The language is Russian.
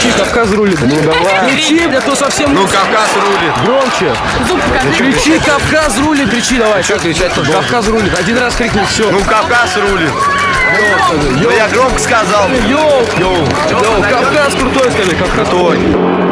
Кричи, Кавказ рулит. Ну давай. Кричи, а то совсем... Ну, Кавказ рулит. Громче. Зуб покажи. Кричи, Кавказ рулит, кричи, давай. Что кричать-то? Кавказ рулит. Один раз крикнул, все. Ну, Кавказ рулит. Ну, я громко сказал. Йоу, йоу, йоу, Кавказ крутой, скажи, Кавказ. крутой.